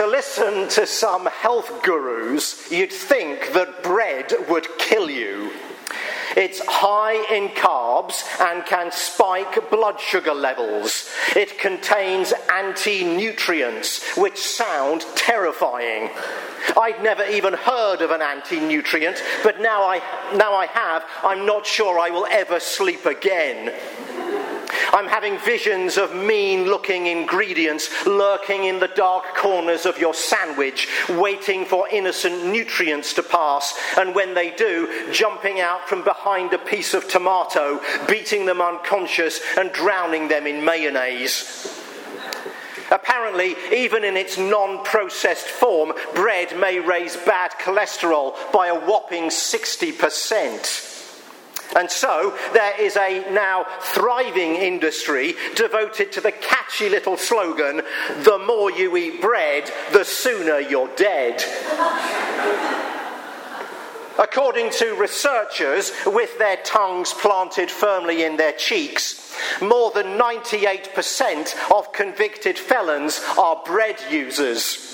To listen to some health gurus, you'd think that bread would kill you. It's high in carbs and can spike blood sugar levels. It contains anti nutrients, which sound terrifying. I'd never even heard of an anti nutrient, but now I, now I have, I'm not sure I will ever sleep again. I'm having visions of mean looking ingredients lurking in the dark corners of your sandwich, waiting for innocent nutrients to pass, and when they do, jumping out from behind a piece of tomato, beating them unconscious, and drowning them in mayonnaise. Apparently, even in its non processed form, bread may raise bad cholesterol by a whopping 60%. And so there is a now thriving industry devoted to the catchy little slogan the more you eat bread, the sooner you're dead. According to researchers, with their tongues planted firmly in their cheeks, more than 98% of convicted felons are bread users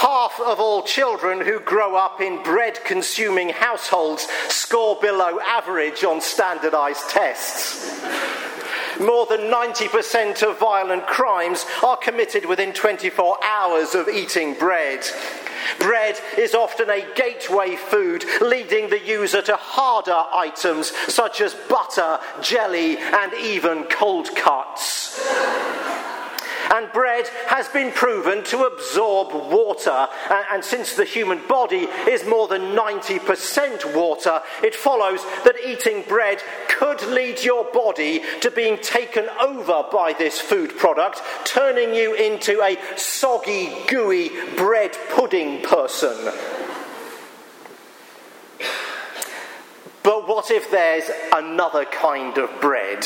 half of all children who grow up in bread consuming households score below average on standardized tests. More than 90% of violent crimes are committed within 24 hours of eating bread. Bread is often a gateway food, leading the user to harder items such as butter, jelly, and even cold cuts and bread has been proven to absorb water. And, and since the human body is more than 90% water, it follows that eating bread could lead your body to being taken over by this food product, turning you into a soggy, gooey bread pudding person. What if there's another kind of bread?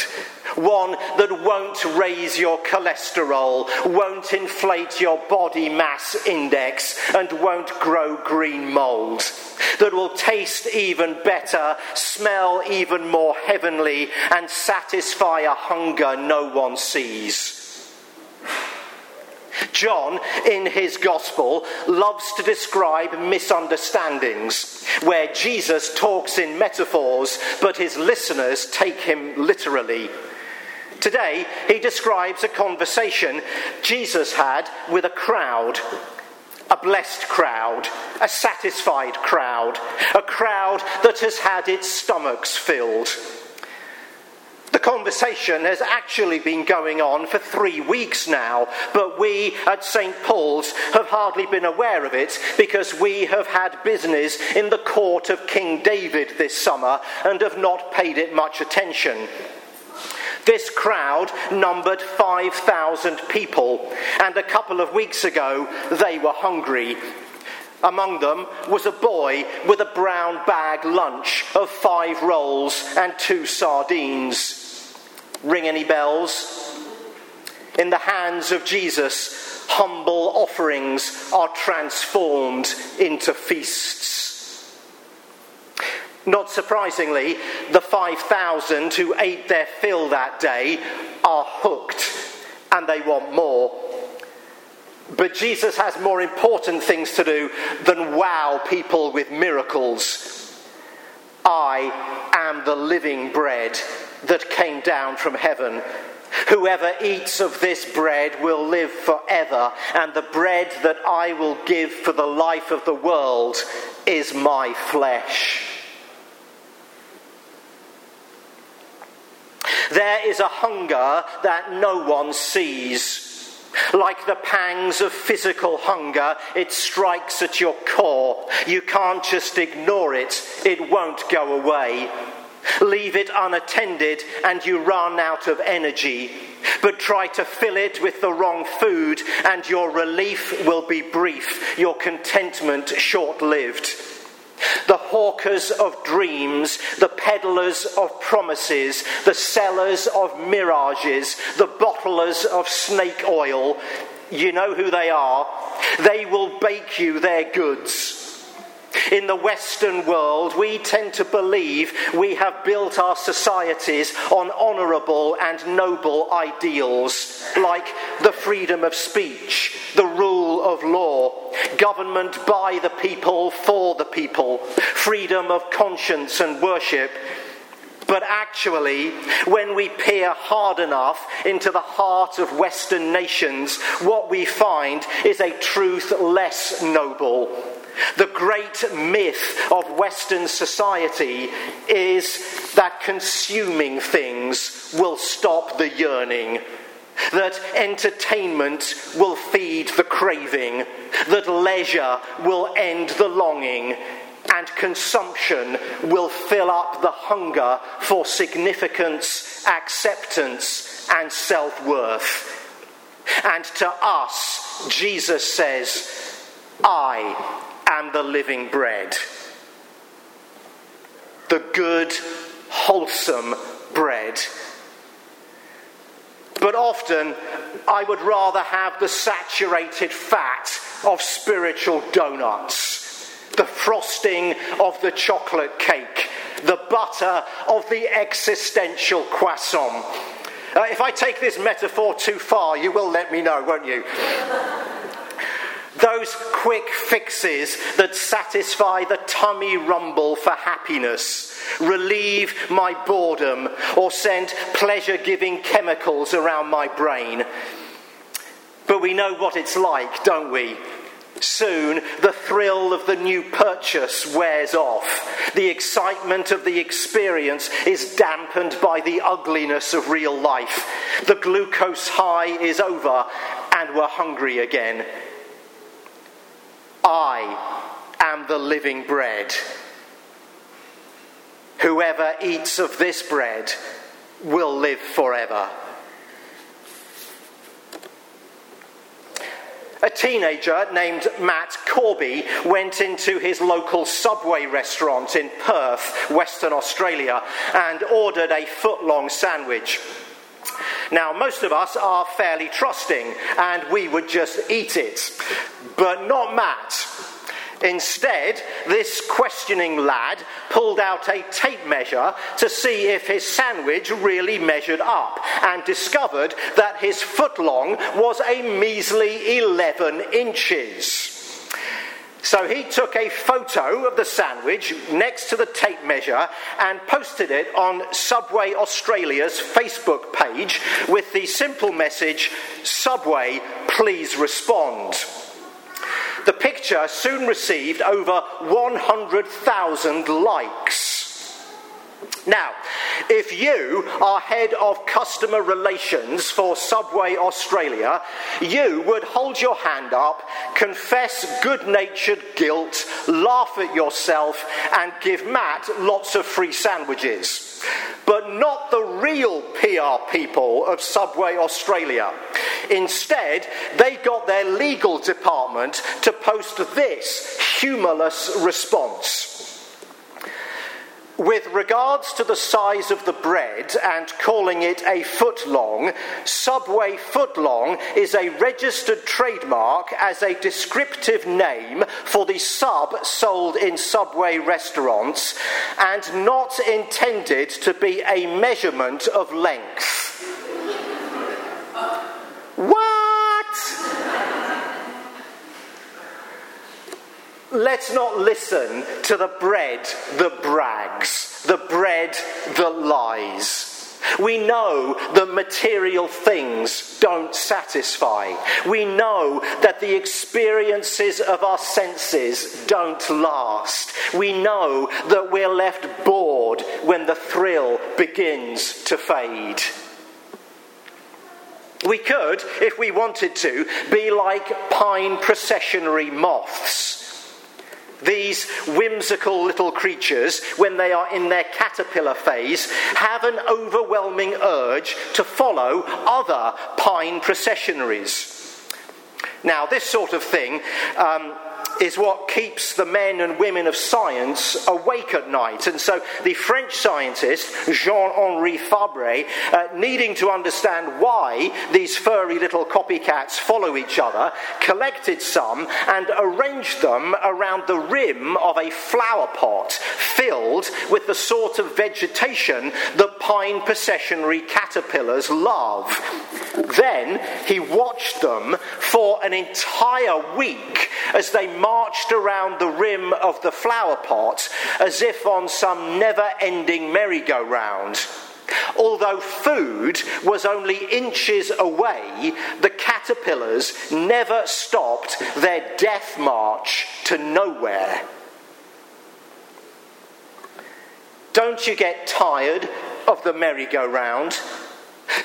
One that won't raise your cholesterol, won't inflate your body mass index, and won't grow green mold. That will taste even better, smell even more heavenly, and satisfy a hunger no one sees. John, in his gospel, loves to describe misunderstandings, where Jesus talks in metaphors, but his listeners take him literally. Today, he describes a conversation Jesus had with a crowd. A blessed crowd, a satisfied crowd, a crowd that has had its stomachs filled. The conversation has actually been going on for three weeks now, but we at St. Paul's have hardly been aware of it because we have had business in the court of King David this summer and have not paid it much attention. This crowd numbered 5,000 people, and a couple of weeks ago they were hungry. Among them was a boy with a brown bag lunch of five rolls and two sardines. Ring any bells? In the hands of Jesus, humble offerings are transformed into feasts. Not surprisingly, the 5,000 who ate their fill that day are hooked and they want more. But Jesus has more important things to do than wow people with miracles. I am the living bread that came down from heaven. Whoever eats of this bread will live forever, and the bread that I will give for the life of the world is my flesh. There is a hunger that no one sees. Like the pangs of physical hunger, it strikes at your core. You can't just ignore it, it won't go away. Leave it unattended and you run out of energy. But try to fill it with the wrong food and your relief will be brief, your contentment short lived the hawkers of dreams, the peddlers of promises, the sellers of mirages, the bottlers of snake oil. You know who they are. They will bake you their goods. In the Western world, we tend to believe we have built our societies on honourable and noble ideals, like the freedom of speech, the rule of law, government by the people, for the people, freedom of conscience and worship. But actually, when we peer hard enough into the heart of Western nations, what we find is a truth less noble. The great myth of Western society is that consuming things will stop the yearning that entertainment will feed the craving, that leisure will end the longing, and consumption will fill up the hunger for significance, acceptance, and self worth. And to us, Jesus says, I am the living bread. The good, wholesome bread but often, I would rather have the saturated fat of spiritual donuts, the frosting of the chocolate cake, the butter of the existential croissant. Uh, if I take this metaphor too far, you will let me know, won't you? Those quick fixes that satisfy the tummy rumble for happiness, relieve my boredom, or send pleasure giving chemicals around my brain. But we know what it's like, don't we? Soon the thrill of the new purchase wears off. The excitement of the experience is dampened by the ugliness of real life. The glucose high is over and we're hungry again. I am the living bread. Whoever eats of this bread will live forever. A teenager named Matt Corby went into his local Subway restaurant in Perth, Western Australia, and ordered a foot long sandwich. Now, most of us are fairly trusting and we would just eat it, but not Matt. Instead, this questioning lad pulled out a tape measure to see if his sandwich really measured up and discovered that his footlong was a measly 11 inches. So he took a photo of the sandwich next to the tape measure and posted it on Subway Australia's Facebook page with the simple message Subway, please respond. The picture soon received over 100,000 likes. Now, if you are head of customer relations for Subway Australia, you would hold your hand up, confess good natured guilt, laugh at yourself, and give Matt lots of free sandwiches but not the real PR people of Subway Australia. Instead, they got their legal department to post this humorless response. With regards to the size of the bread and calling it a foot long, Subway footlong is a registered trademark as a descriptive name for the sub sold in Subway restaurants and not intended to be a measurement of length. what? Let's not listen to the bread that brags, the bread that lies. We know that material things don't satisfy. We know that the experiences of our senses don't last. We know that we're left bored when the thrill begins to fade. We could, if we wanted to, be like pine processionary moths these whimsical little creatures, when they are in their caterpillar phase, have an overwhelming urge to follow other pine processionaries. Now, this sort of thing um, is what keeps the men and women of science awake at night. And so the French scientist, Jean Henri Fabre, uh, needing to understand why these furry little copycats follow each other, collected some and arranged them around the rim of a flower pot filled with the sort of vegetation that pine processionary caterpillars love. Then he watched them for an entire week as they marched around the rim of the flower pot as if on some never ending merry-go-round. Although food was only inches away, the caterpillars never stopped their death march to nowhere. Don't you get tired of the merry-go-round?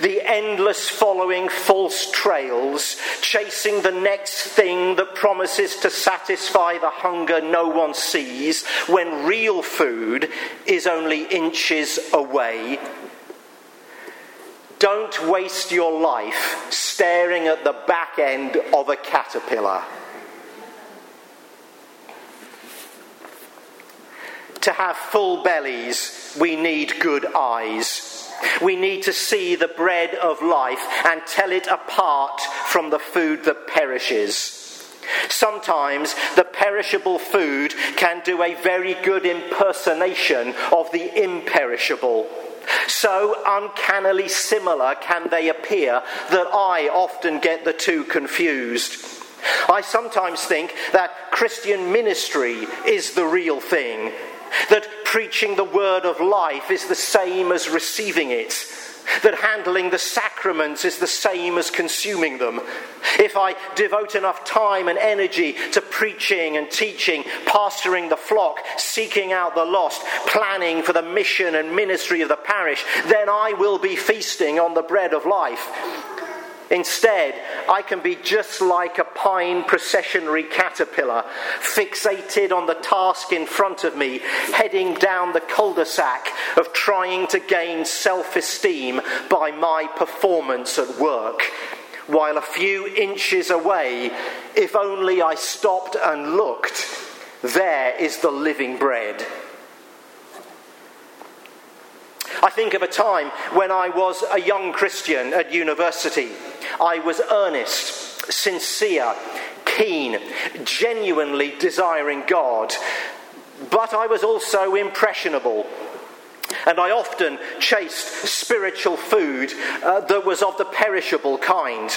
The endless following false trails, chasing the next thing that promises to satisfy the hunger no one sees, when real food is only inches away. Don't waste your life staring at the back end of a caterpillar. To have full bellies, we need good eyes. We need to see the bread of life and tell it apart from the food that perishes. Sometimes the perishable food can do a very good impersonation of the imperishable. So uncannily similar can they appear that I often get the two confused. I sometimes think that Christian ministry is the real thing, that preaching the word of life is the same as receiving it, that handling the sacraments is the same as consuming them. If I devote enough time and energy to preaching and teaching, pastoring the flock, seeking out the lost, planning for the mission and ministry of the parish, then I will be feasting on the bread of life. Instead, I can be just like a pine processionary caterpillar, fixated on the task in front of me, heading down the cul de sac of trying to gain self esteem by my performance at work. While a few inches away, if only I stopped and looked, there is the living bread. I think of a time when I was a young Christian at university. I was earnest, sincere, keen, genuinely desiring God, but I was also impressionable. And I often chased spiritual food uh, that was of the perishable kind.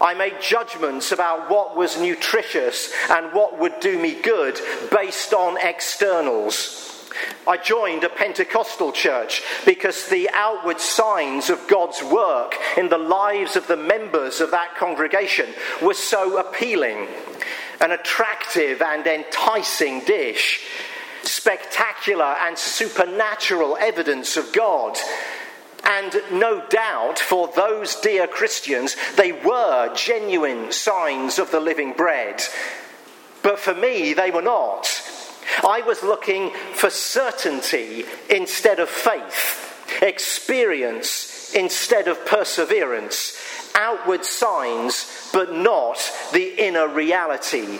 I made judgments about what was nutritious and what would do me good based on externals. I joined a Pentecostal church because the outward signs of God's work in the lives of the members of that congregation were so appealing. An attractive and enticing dish, spectacular and supernatural evidence of God. And no doubt for those dear Christians, they were genuine signs of the living bread. But for me, they were not. I was looking for certainty instead of faith, experience instead of perseverance, outward signs, but not the inner reality.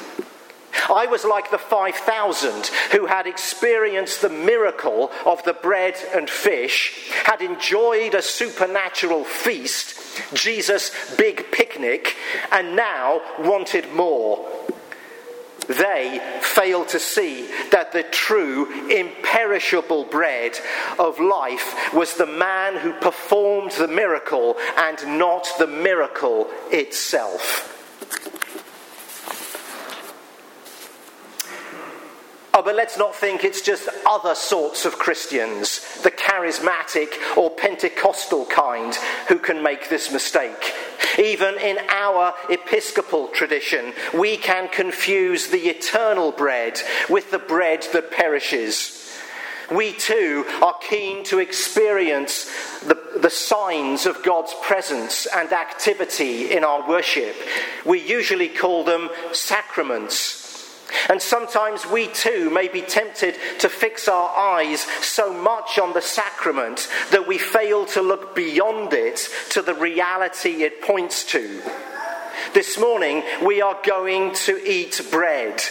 I was like the 5,000 who had experienced the miracle of the bread and fish, had enjoyed a supernatural feast, Jesus' big picnic, and now wanted more. They fail to see that the true, imperishable bread of life was the man who performed the miracle and not the miracle itself. Oh, but let's not think it's just other sorts of Christians, the charismatic or Pentecostal kind, who can make this mistake. Even in our episcopal tradition, we can confuse the eternal bread with the bread that perishes. We too are keen to experience the, the signs of God's presence and activity in our worship. We usually call them sacraments. And sometimes we too may be tempted to fix our eyes so much on the sacrament that we fail to look beyond it to the reality it points to. This morning we are going to eat bread.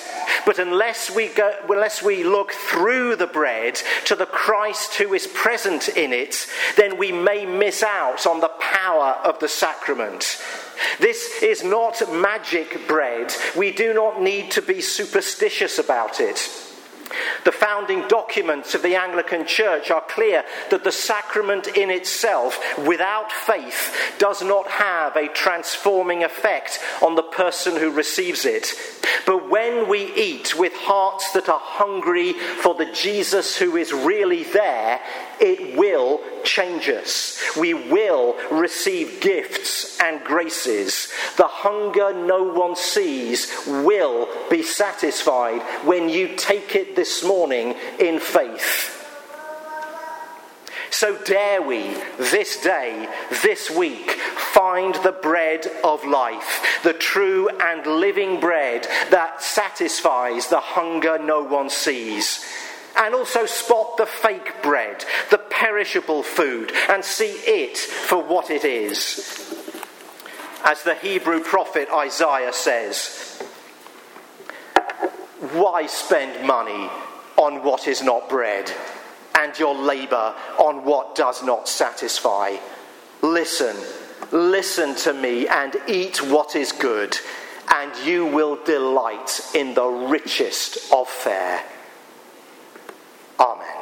But unless we, go, unless we look through the bread to the Christ who is present in it, then we may miss out on the power of the sacrament. This is not magic bread. We do not need to be superstitious about it. The founding documents of the Anglican Church are clear that the sacrament in itself, without faith, does not have a transforming effect on the person who receives it. But when we eat with hearts that are hungry for the Jesus who is really there, it will change us. We will receive gifts and graces. The hunger no one sees will be satisfied when you take it this morning in faith. So dare we this day, this week, find the bread of life, the true and living bread that satisfies the hunger no one sees and also spot the fake bread, the perishable food, and see it for what it is. As the Hebrew prophet Isaiah says, Why spend money on what is not bread, and your labour on what does not satisfy? Listen, listen to me, and eat what is good, and you will delight in the richest of fare. Amen.